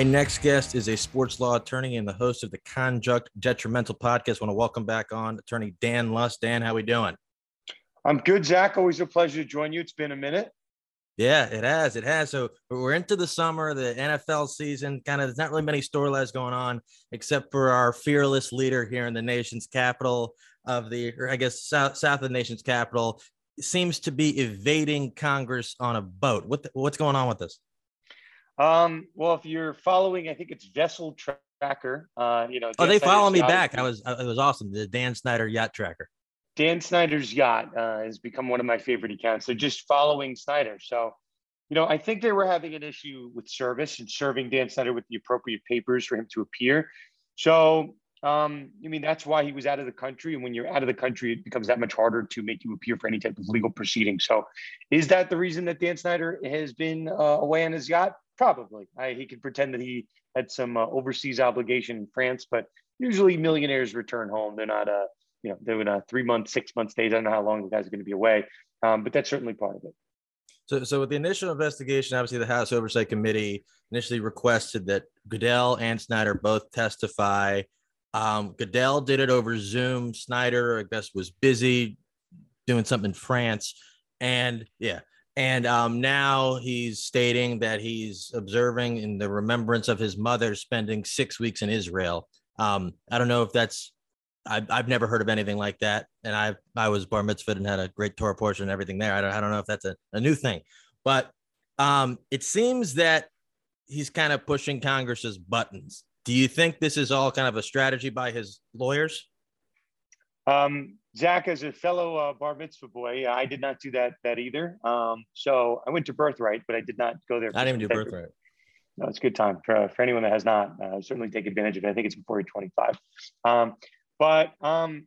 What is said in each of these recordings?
My next guest is a sports law attorney and the host of the Conduct Detrimental podcast. I want to welcome back on attorney Dan Lust. Dan, how are we doing? I'm good, Zach. Always a pleasure to join you. It's been a minute. Yeah, it has. It has. So we're into the summer, the NFL season. Kind of, there's not really many storylines going on except for our fearless leader here in the nation's capital of the, or I guess south south of the nation's capital, seems to be evading Congress on a boat. What the, what's going on with this? Um, well, if you're following, I think it's Vessel Tracker. Uh, you know, oh, they follow me back. I was, it was awesome. The Dan Snyder Yacht Tracker. Dan Snyder's yacht uh, has become one of my favorite accounts. So just following Snyder. So, you know, I think they were having an issue with service and serving Dan Snyder with the appropriate papers for him to appear. So, um, I mean, that's why he was out of the country. And when you're out of the country, it becomes that much harder to make you appear for any type of legal proceeding. So, is that the reason that Dan Snyder has been uh, away on his yacht? Probably. I, he could pretend that he had some uh, overseas obligation in France, but usually millionaires return home. They're not uh, you know, doing a three month, six month stays. I don't know how long the guys are going to be away, um, but that's certainly part of it. So, so with the initial investigation, obviously the House Oversight Committee initially requested that Goodell and Snyder both testify. Um, Goodell did it over Zoom. Snyder, I guess, was busy doing something in France, and yeah, and um, now he's stating that he's observing in the remembrance of his mother spending six weeks in Israel. Um, I don't know if that's I've, I've never heard of anything like that. And I I was bar mitzvah and had a great Torah portion and everything there. I don't, I don't know if that's a, a new thing, but um, it seems that he's kind of pushing Congress's buttons. Do you think this is all kind of a strategy by his lawyers? Um, Zach, as a fellow uh, bar mitzvah boy, I did not do that that either. Um, so I went to Birthright, but I did not go there. I didn't even do Birthright. No, it's a good time for, for anyone that has not. Uh, certainly take advantage of it. I think it's before you're 25. Um, but um,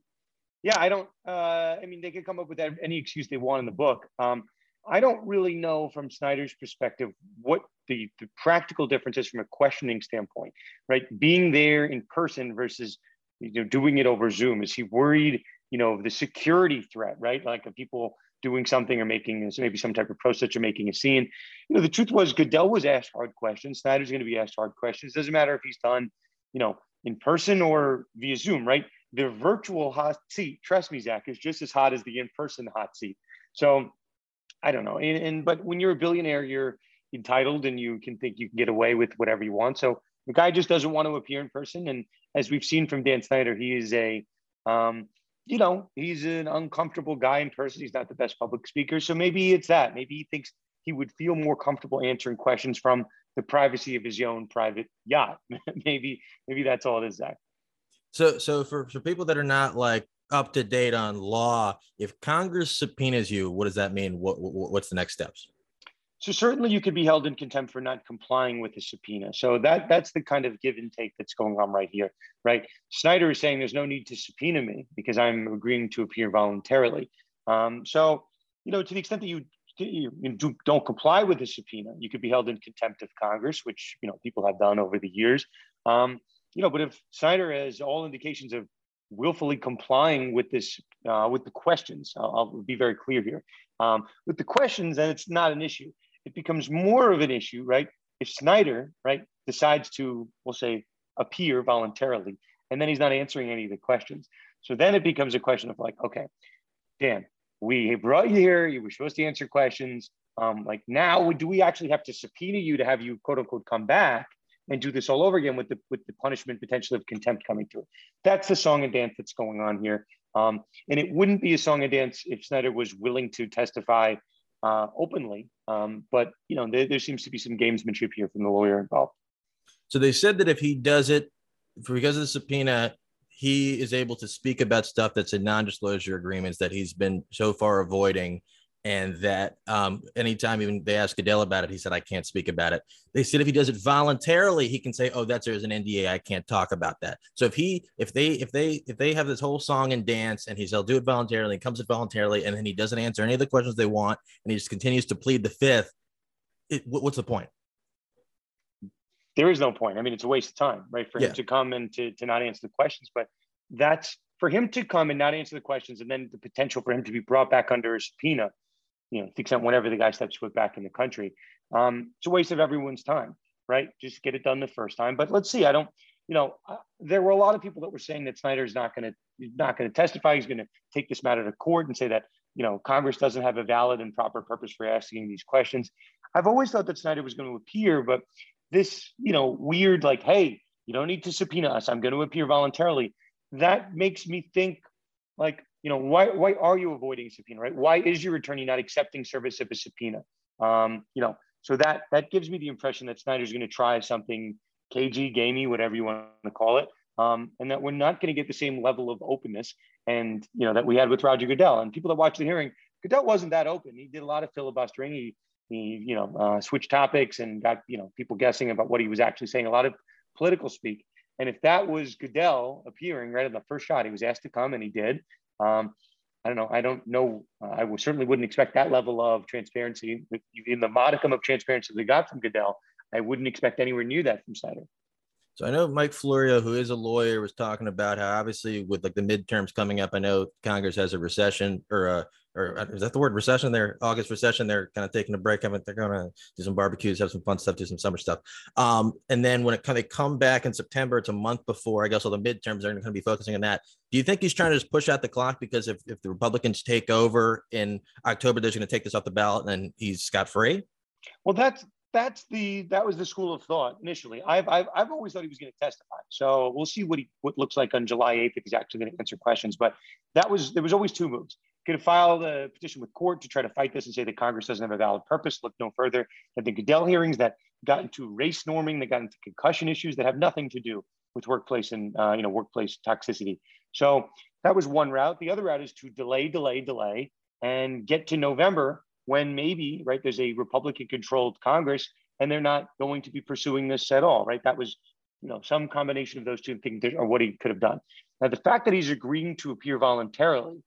yeah, I don't. Uh, I mean, they could come up with any excuse they want in the book. Um, I don't really know from Snyder's perspective what the, the practical difference is from a questioning standpoint, right? Being there in person versus you know doing it over Zoom. Is he worried, you know, the security threat, right? Like of people doing something or making this maybe some type of process or making a scene. You know, the truth was Goodell was asked hard questions. Snyder's going to be asked hard questions. Doesn't matter if he's done, you know, in person or via Zoom, right? the virtual hot seat, trust me, Zach, is just as hot as the in-person hot seat. So I don't know. And, and, but when you're a billionaire, you're entitled and you can think you can get away with whatever you want. So the guy just doesn't want to appear in person. And as we've seen from Dan Snyder, he is a um, you know, he's an uncomfortable guy in person. He's not the best public speaker. So maybe it's that. Maybe he thinks he would feel more comfortable answering questions from the privacy of his own private yacht. maybe, maybe that's all it is, Zach. So, so for, for people that are not like up to date on law, if Congress subpoenas you, what does that mean? What, what what's the next steps? So certainly you could be held in contempt for not complying with the subpoena. So that that's the kind of give and take that's going on right here, right? Snyder is saying there's no need to subpoena me because I'm agreeing to appear voluntarily. Um, so you know, to the extent that you you do, not comply with the subpoena, you could be held in contempt of Congress, which you know people have done over the years. Um, you know, but if Snyder has all indications of willfully complying with this, uh, with the questions, I'll, I'll, be very clear here. Um, with the questions, then it's not an issue. It becomes more of an issue, right? If Snyder, right, decides to, we'll say, appear voluntarily, and then he's not answering any of the questions. So then it becomes a question of like, okay, Dan, we brought you here. You were supposed to answer questions. Um, like now, do we actually have to subpoena you to have you quote unquote come back? and do this all over again with the with the punishment potential of contempt coming to it. That's the song and dance that's going on here. Um, and it wouldn't be a song and dance if Snyder was willing to testify uh, openly. Um, but you know, there, there seems to be some gamesmanship here from the lawyer involved. So they said that if he does it because of the subpoena, he is able to speak about stuff that's in non-disclosure agreements that he's been so far avoiding and that um, anytime even they asked Goodell about it, he said, I can't speak about it. They said if he does it voluntarily, he can say, Oh, that's there's an NDA. I can't talk about that. So if he if they if they if they have this whole song and dance and he's he'll do it voluntarily, comes it voluntarily, and then he doesn't answer any of the questions they want, and he just continues to plead the fifth, it, what's the point? There is no point. I mean, it's a waste of time, right? For yeah. him to come and to, to not answer the questions, but that's for him to come and not answer the questions and then the potential for him to be brought back under a subpoena you know, to the extent whenever the guy steps foot back in the country. Um, it's a waste of everyone's time. right? Just get it done the first time. But let's see. I don't, you know, uh, there were a lot of people that were saying that Snyder's not going to not going to testify. He's going to take this matter to court and say that you know Congress doesn't have a valid and proper purpose for asking these questions. I've always thought that Snyder was going to appear, but this you know weird like, hey, you don't need to subpoena us. I'm going to appear voluntarily. That makes me think like you know why why are you avoiding subpoena right? Why is your attorney not accepting service of a subpoena? Um, you know so that that gives me the impression that snyder's going to try something cagey gamey whatever you want to call it um, and that we're not going to get the same level of openness and you know that we had with roger goodell. And people that watched the hearing goodell wasn't that open. He did a lot of filibustering. He he you know uh, switched topics and got you know people guessing about what he was actually saying a lot of political speak. And if that was Goodell appearing right in the first shot, he was asked to come and he did. Um, I don't know. I don't know. Uh, I would, certainly wouldn't expect that level of transparency in the modicum of transparency they got from Goodell. I wouldn't expect anywhere near that from Snyder. So I know Mike Florio, who is a lawyer, was talking about how obviously with like the midterms coming up, I know Congress has a recession or a or uh, is that the word recession? Their August recession. They're kind of taking a break. I mean, they're gonna do some barbecues, have some fun stuff, do some summer stuff. Um, and then when it kind of come back in September, it's a month before. I guess all the midterms They're going to be focusing on that. Do you think he's trying to just push out the clock because if if the Republicans take over in October, they're going to take this off the ballot and then he's scot free? Well, that's that's the that was the school of thought initially. I've I've, I've always thought he was going to testify. So we'll see what he what looks like on July 8th if he's actually going to answer questions. But that was there was always two moves. Could have filed a petition with court to try to fight this and say that Congress doesn't have a valid purpose. Look no further at the Goodell hearings that got into race norming, that got into concussion issues that have nothing to do with workplace and uh, you know workplace toxicity. So that was one route. The other route is to delay, delay, delay, and get to November when maybe, right, there's a Republican controlled Congress and they're not going to be pursuing this at all, right? That was, you know, some combination of those two things are what he could have done. Now, the fact that he's agreeing to appear voluntarily,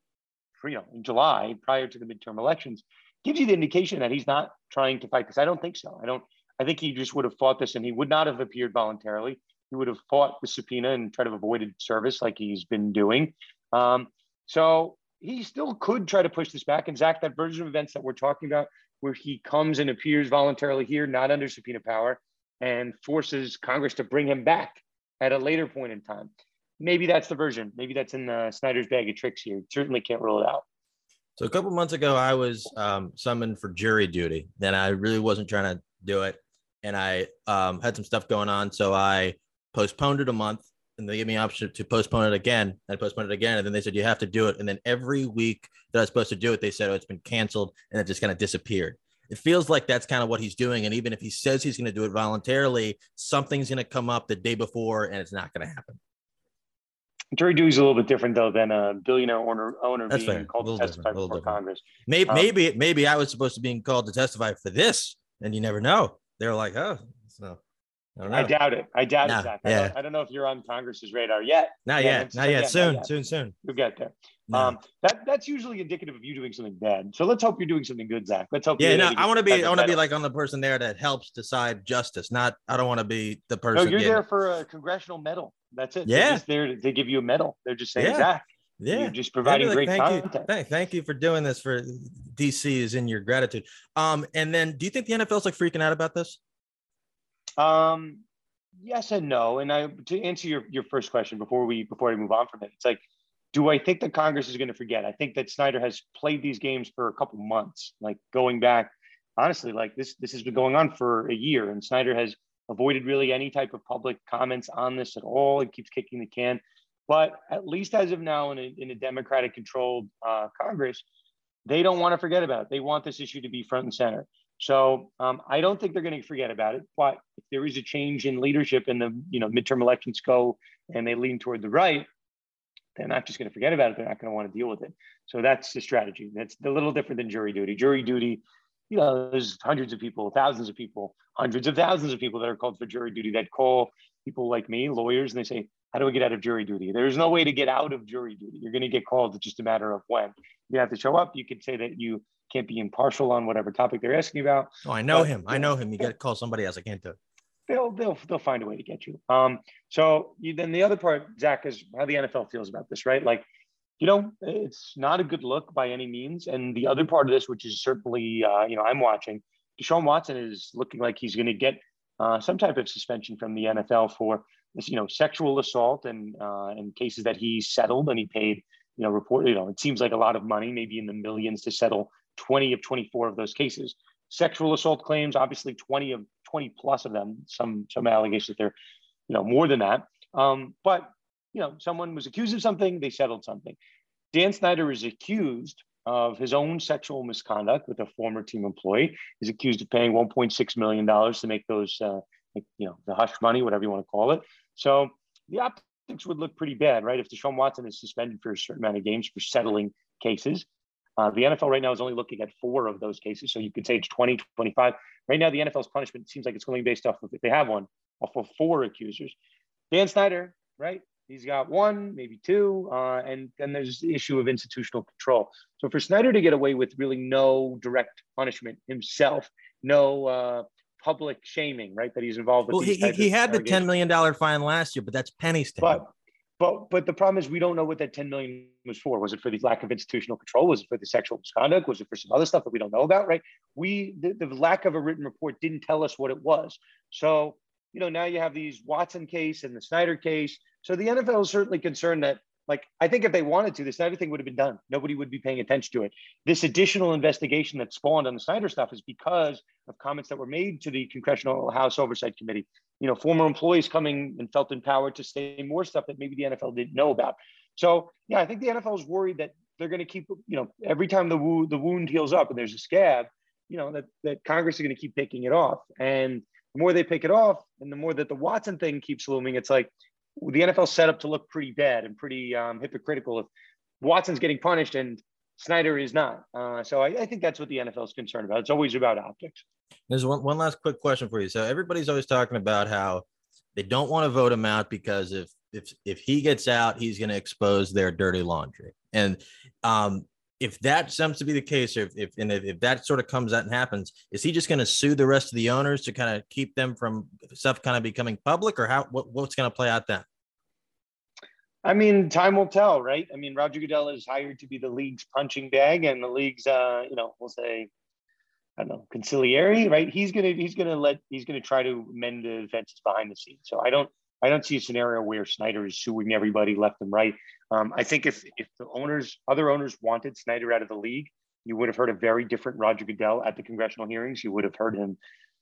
you know, in July prior to the midterm elections, gives you the indication that he's not trying to fight this. I don't think so. I don't. I think he just would have fought this, and he would not have appeared voluntarily. He would have fought the subpoena and tried to avoid service like he's been doing. Um, so he still could try to push this back. And Zach, that version of events that we're talking about, where he comes and appears voluntarily here, not under subpoena power, and forces Congress to bring him back at a later point in time. Maybe that's the version. Maybe that's in the Snyder's bag of tricks here. Certainly can't rule it out. So a couple months ago, I was um, summoned for jury duty. Then I really wasn't trying to do it, and I um, had some stuff going on, so I postponed it a month and they gave me an option to postpone it again. I postponed it again, and then they said you have to do it. And then every week that I was supposed to do it, they said oh, it's been canceled, and it just kind of disappeared. It feels like that's kind of what he's doing. And even if he says he's going to do it voluntarily, something's going to come up the day before, and it's not going to happen. Jury duty is a little bit different though than a billionaire owner owner That's being fair. called to testify before different. Congress. Maybe, um, maybe, maybe I was supposed to be called to testify for this, and you never know. They're like, oh, so I, don't know. I, doubt it. I doubt no, it, Zach. I, yeah. don't, I don't know if you're on Congress's radar yet. Not yeah, yet. Not yet. Soon, soon, soon. You'll get there. No. Um, that that's usually indicative of you doing something bad. So let's hope you're doing something good, Zach. Let's hope. Yeah, no, I want to be. I want to be like on the person there that helps decide justice. Not. I don't want to be the person. No, you're getting... there for a congressional medal. That's it. Yeah. They're just there to give you a medal. They're just saying, yeah. Zach. Yeah, you're just providing like, great thank content. You, thank, thank you for doing this for DC is in your gratitude. Um, and then do you think the NFL's like freaking out about this? Um, yes and no. And I to answer your, your first question before we before we move on from it, it's like, do I think that Congress is going to forget? I think that Snyder has played these games for a couple months, like going back, honestly, like this this has been going on for a year, and Snyder has avoided really any type of public comments on this at all. and keeps kicking the can. But at least as of now, in a, in a Democratic controlled uh, Congress, they don't want to forget about it. They want this issue to be front and center. So um, I don't think they're going to forget about it. But if there is a change in leadership and the you know midterm elections go and they lean toward the right, they're not just going to forget about it. They're not going to want to deal with it. So that's the strategy. That's a little different than jury duty. Jury duty, you know, there's hundreds of people, thousands of people, hundreds of thousands of people that are called for jury duty that call people like me, lawyers, and they say, how do I get out of jury duty? There's no way to get out of jury duty. You're going to get called. It's just a matter of when. You have to show up. You could say that you can't be impartial on whatever topic they're asking about. Oh, I know but, him. I know him. You got to call somebody else. I can't do it. They'll they'll they'll find a way to get you. Um. So you, then the other part, Zach, is how the NFL feels about this, right? Like, you know, it's not a good look by any means. And the other part of this, which is certainly, uh, you know, I'm watching, Deshaun Watson is looking like he's going to get uh, some type of suspension from the NFL for you know, sexual assault and uh, and cases that he settled and he paid, you know, report. You know, it seems like a lot of money, maybe in the millions, to settle 20 of 24 of those cases. Sexual assault claims, obviously 20 of 20 plus of them. Some some allegations that they're, you know, more than that. Um, but you know, someone was accused of something, they settled something. Dan Snyder is accused of his own sexual misconduct with a former team employee. He's accused of paying 1.6 million dollars to make those, uh, you know, the hush money, whatever you want to call it. So the optics would look pretty bad, right? If Deshaun Watson is suspended for a certain amount of games for settling cases. Uh, the NFL right now is only looking at four of those cases. So you could say it's 20, 25. Right now, the NFL's punishment seems like it's going to be based off of, if they have one, off of four accusers. Dan Snyder, right? He's got one, maybe two, uh, and then there's the issue of institutional control. So for Snyder to get away with really no direct punishment himself, no uh, public shaming, right? That he's involved with. Well, he, he had the ten million dollar fine last year, but that's pennies to but, him. But but the problem is we don't know what that ten million was for. Was it for the lack of institutional control? Was it for the sexual misconduct? Was it for some other stuff that we don't know about? Right? We the, the lack of a written report didn't tell us what it was. So you know now you have these Watson case and the Snyder case so the NFL is certainly concerned that, like, I think if they wanted to, the Snyder thing would have been done. Nobody would be paying attention to it. This additional investigation that spawned on the Snyder stuff is because of comments that were made to the Congressional House Oversight Committee. You know, former employees coming and felt empowered to say more stuff that maybe the NFL didn't know about. So yeah, I think the NFL is worried that they're going to keep, you know, every time the wound the wound heals up and there's a scab, you know, that that Congress is going to keep picking it off. And the more they pick it off, and the more that the Watson thing keeps looming, it's like the NFL set up to look pretty bad and pretty um, hypocritical if Watson's getting punished and Snyder is not. Uh, so I, I, think that's what the NFL is concerned about. It's always about optics. There's one, one last quick question for you. So everybody's always talking about how they don't want to vote him out because if if if he gets out, he's going to expose their dirty laundry. And um, if that seems to be the case, if if, and if, if that sort of comes out and happens, is he just going to sue the rest of the owners to kind of keep them from stuff kind of becoming public, or how what, what's going to play out then? I mean, time will tell, right? I mean, Roger Goodell is hired to be the league's punching bag, and the league's, uh, you know, we'll say, I don't know, consigliere, right? He's gonna he's gonna let he's gonna try to mend the fences behind the scenes. So I don't I don't see a scenario where Snyder is suing everybody left and right. Um, I think if if the owners, other owners wanted Snyder out of the league, you would have heard a very different Roger Goodell at the congressional hearings. You would have heard him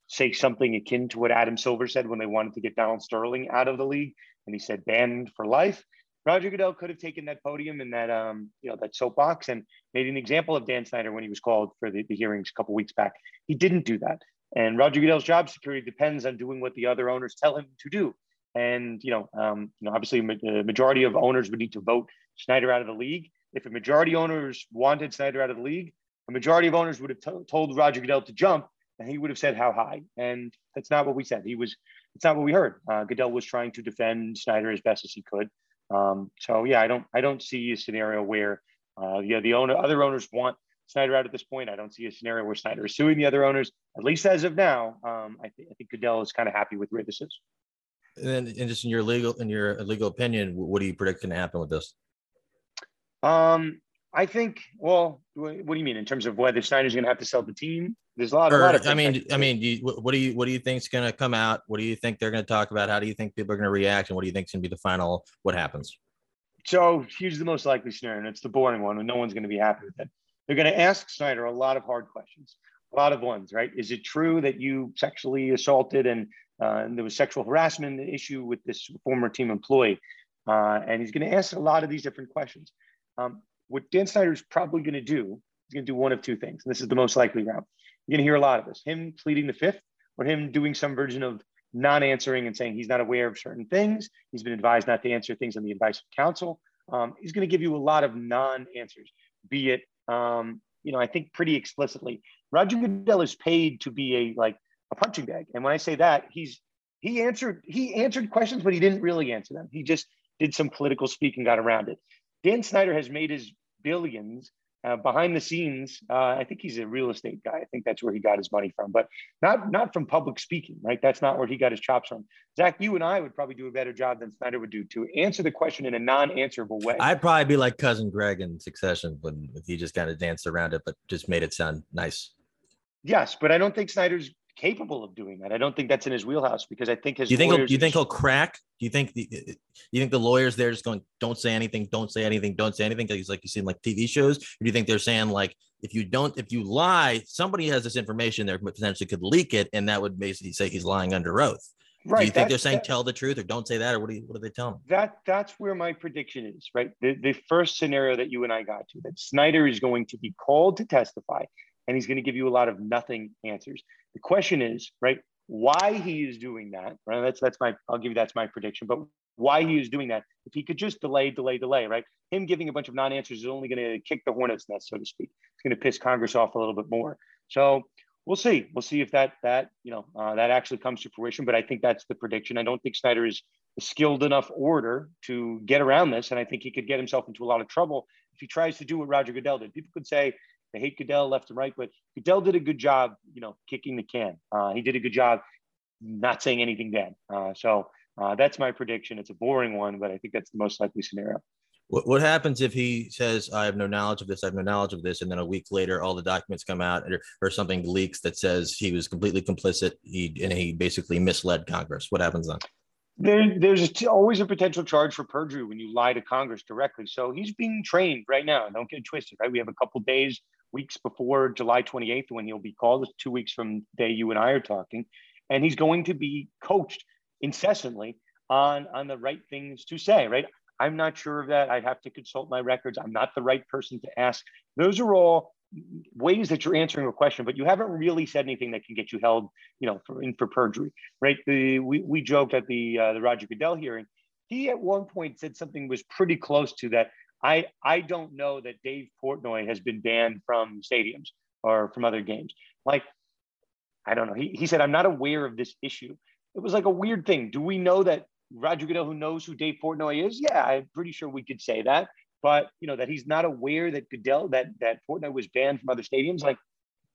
say something akin to what Adam Silver said when they wanted to get Donald Sterling out of the league, and he said banned for life. Roger Goodell could have taken that podium and that um, you know that soapbox and made an example of Dan Snyder when he was called for the, the hearings a couple weeks back. He didn't do that. And Roger Goodell's job security depends on doing what the other owners tell him to do. And you know, um, you know, obviously, the majority of owners would need to vote Snyder out of the league. If a majority owners wanted Snyder out of the league, a majority of owners would have told Roger Goodell to jump, and he would have said how high. And that's not what we said. He was. It's not what we heard. Uh, Goodell was trying to defend Snyder as best as he could. Um, so yeah, I don't. I don't see a scenario where, uh, yeah, the owner, other owners want Snyder out at this point. I don't see a scenario where Snyder is suing the other owners, at least as of now. Um, I, th- I think Goodell is kind of happy with where this is. And then, and just in your legal, in your legal opinion, what do you predict can happen with this? Um, I think. Well, what, do you mean in terms of whether Snyder's going to have to sell the team? There's a lot. Or, a lot of. I mean, I mean, you, what do you what do you think is going to come out? What do you think they're going to talk about? How do you think people are going to react? And what do you think is going to be the final? What happens? So here's the most likely scenario, and it's the boring one, and no one's going to be happy with it. They're going to ask Snyder a lot of hard questions, a lot of ones, right? Is it true that you sexually assaulted and uh, and there was sexual harassment issue with this former team employee. Uh, and he's going to ask a lot of these different questions. Um, what Dan Snyder is probably going to do, he's going to do one of two things. And this is the most likely route. You're going to hear a lot of this him pleading the fifth, or him doing some version of non answering and saying he's not aware of certain things. He's been advised not to answer things on the advice of counsel. Um, he's going to give you a lot of non answers, be it, um, you know, I think pretty explicitly. Roger Goodell is paid to be a like a punching bag. And when I say that, he's he answered he answered questions, but he didn't really answer them. He just did some political speak and got around it. Dan Snyder has made his billions uh, behind the scenes. Uh, I think he's a real estate guy. I think that's where he got his money from, but not not from public speaking, right? That's not where he got his chops from. Zach, you and I would probably do a better job than Snyder would do to answer the question in a non-answerable way. I'd probably be like cousin Greg in Succession when he just kind of danced around it, but just made it sound nice. Yes, but I don't think Snyder's capable of doing that. I don't think that's in his wheelhouse because I think his. Do you think he'll, do you think he'll crack? Do you think the uh, you think the lawyers there just going don't say anything, don't say anything, don't say anything? Because like you see in like TV shows, or do you think they're saying like if you don't if you lie, somebody has this information there potentially could leak it, and that would basically say he's lying under oath. Right. Do you think they're saying that, tell the truth or don't say that, or what do you, what are they telling? That that's where my prediction is. Right. The the first scenario that you and I got to that Snyder is going to be called to testify, and he's going to give you a lot of nothing answers. The question is, right, why he is doing that, right? That's that's my I'll give you that's my prediction. But why he is doing that, if he could just delay, delay, delay, right? Him giving a bunch of non-answers is only going to kick the hornet's nest, so to speak. It's going to piss Congress off a little bit more. So we'll see. We'll see if that that you know uh, that actually comes to fruition. But I think that's the prediction. I don't think Snyder is a skilled enough orator to get around this, and I think he could get himself into a lot of trouble if he tries to do what Roger Goodell did. People could say they hate Goodell left and right, but Goodell did a good job, you know, kicking the can. Uh, he did a good job not saying anything bad. Uh, so uh, that's my prediction. It's a boring one, but I think that's the most likely scenario. What, what happens if he says, I have no knowledge of this, I have no knowledge of this, and then a week later, all the documents come out or, or something leaks that says he was completely complicit he, and he basically misled Congress? What happens then? There, there's always a potential charge for perjury when you lie to Congress directly. So he's being trained right now. Don't get twisted, right? We have a couple days weeks before July 28th when he'll be called. It's two weeks from the day you and I are talking, and he's going to be coached incessantly on on the right things to say. Right? I'm not sure of that. I'd have to consult my records. I'm not the right person to ask. Those are all ways that you're answering a question, but you haven't really said anything that can get you held, you know, for in for perjury, right? The we we joked at the uh, the Roger Goodell hearing. He at one point said something was pretty close to that I I don't know that Dave Portnoy has been banned from stadiums or from other games. Like, I don't know. He, he said, I'm not aware of this issue. It was like a weird thing. Do we know that Roger Goodell, who knows who Dave Portnoy is? Yeah, I'm pretty sure we could say that. But you know, that he's not aware that Goodell, that that Portnoy was banned from other stadiums. Like,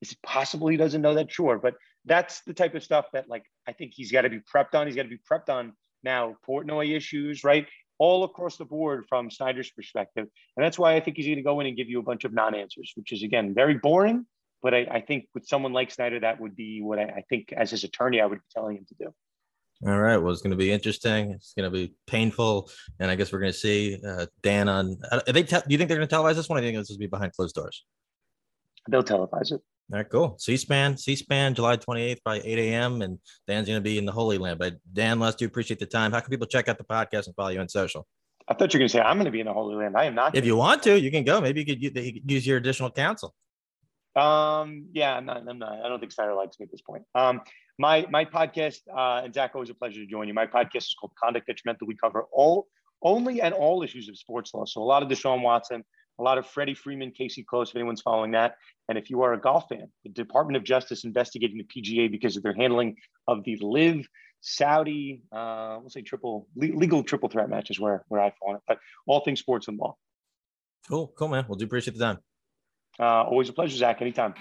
is it possible he doesn't know that? Sure. But that's the type of stuff that like I think he's got to be prepped on. He's got to be prepped on now Portnoy issues, right? All across the board from Snyder's perspective. And that's why I think he's going to go in and give you a bunch of non answers, which is, again, very boring. But I, I, think with someone like Snyder, that would be what I, I think, as his attorney, I would be telling him to do. All right. Well, it's going to be interesting. It's going to be painful, and I guess we're going to see uh, Dan on. Are they? Te- do you think they're going to televise this one? I think this will be behind closed doors. They'll televise it. All right, cool. C-SPAN, C-SPAN, July 28th by 8 a.m. And Dan's going to be in the Holy Land. But Dan, let's do appreciate the time. How can people check out the podcast and follow you on social? I thought you were going to say I'm going to be in the Holy Land. I am not. If you want to, you can go. Maybe you could use your additional counsel. Um, yeah, I'm not, I'm not, I don't think Snyder likes me at this point. Um, my, my podcast, uh, and Zach, always a pleasure to join you. My podcast is called Conduct Detrimental. We cover all, only and all issues of sports law. So a lot of Deshaun Watson, a lot of Freddie Freeman, Casey Close, if anyone's following that. And if you are a golf fan, the Department of Justice investigating the PGA because of their handling of the LIV Saudi, uh, we'll say triple legal triple threat matches where where I fall on it, but all things sports and law. Cool, cool, man. Well, do appreciate the time. Uh, always a pleasure, Zach. Anytime.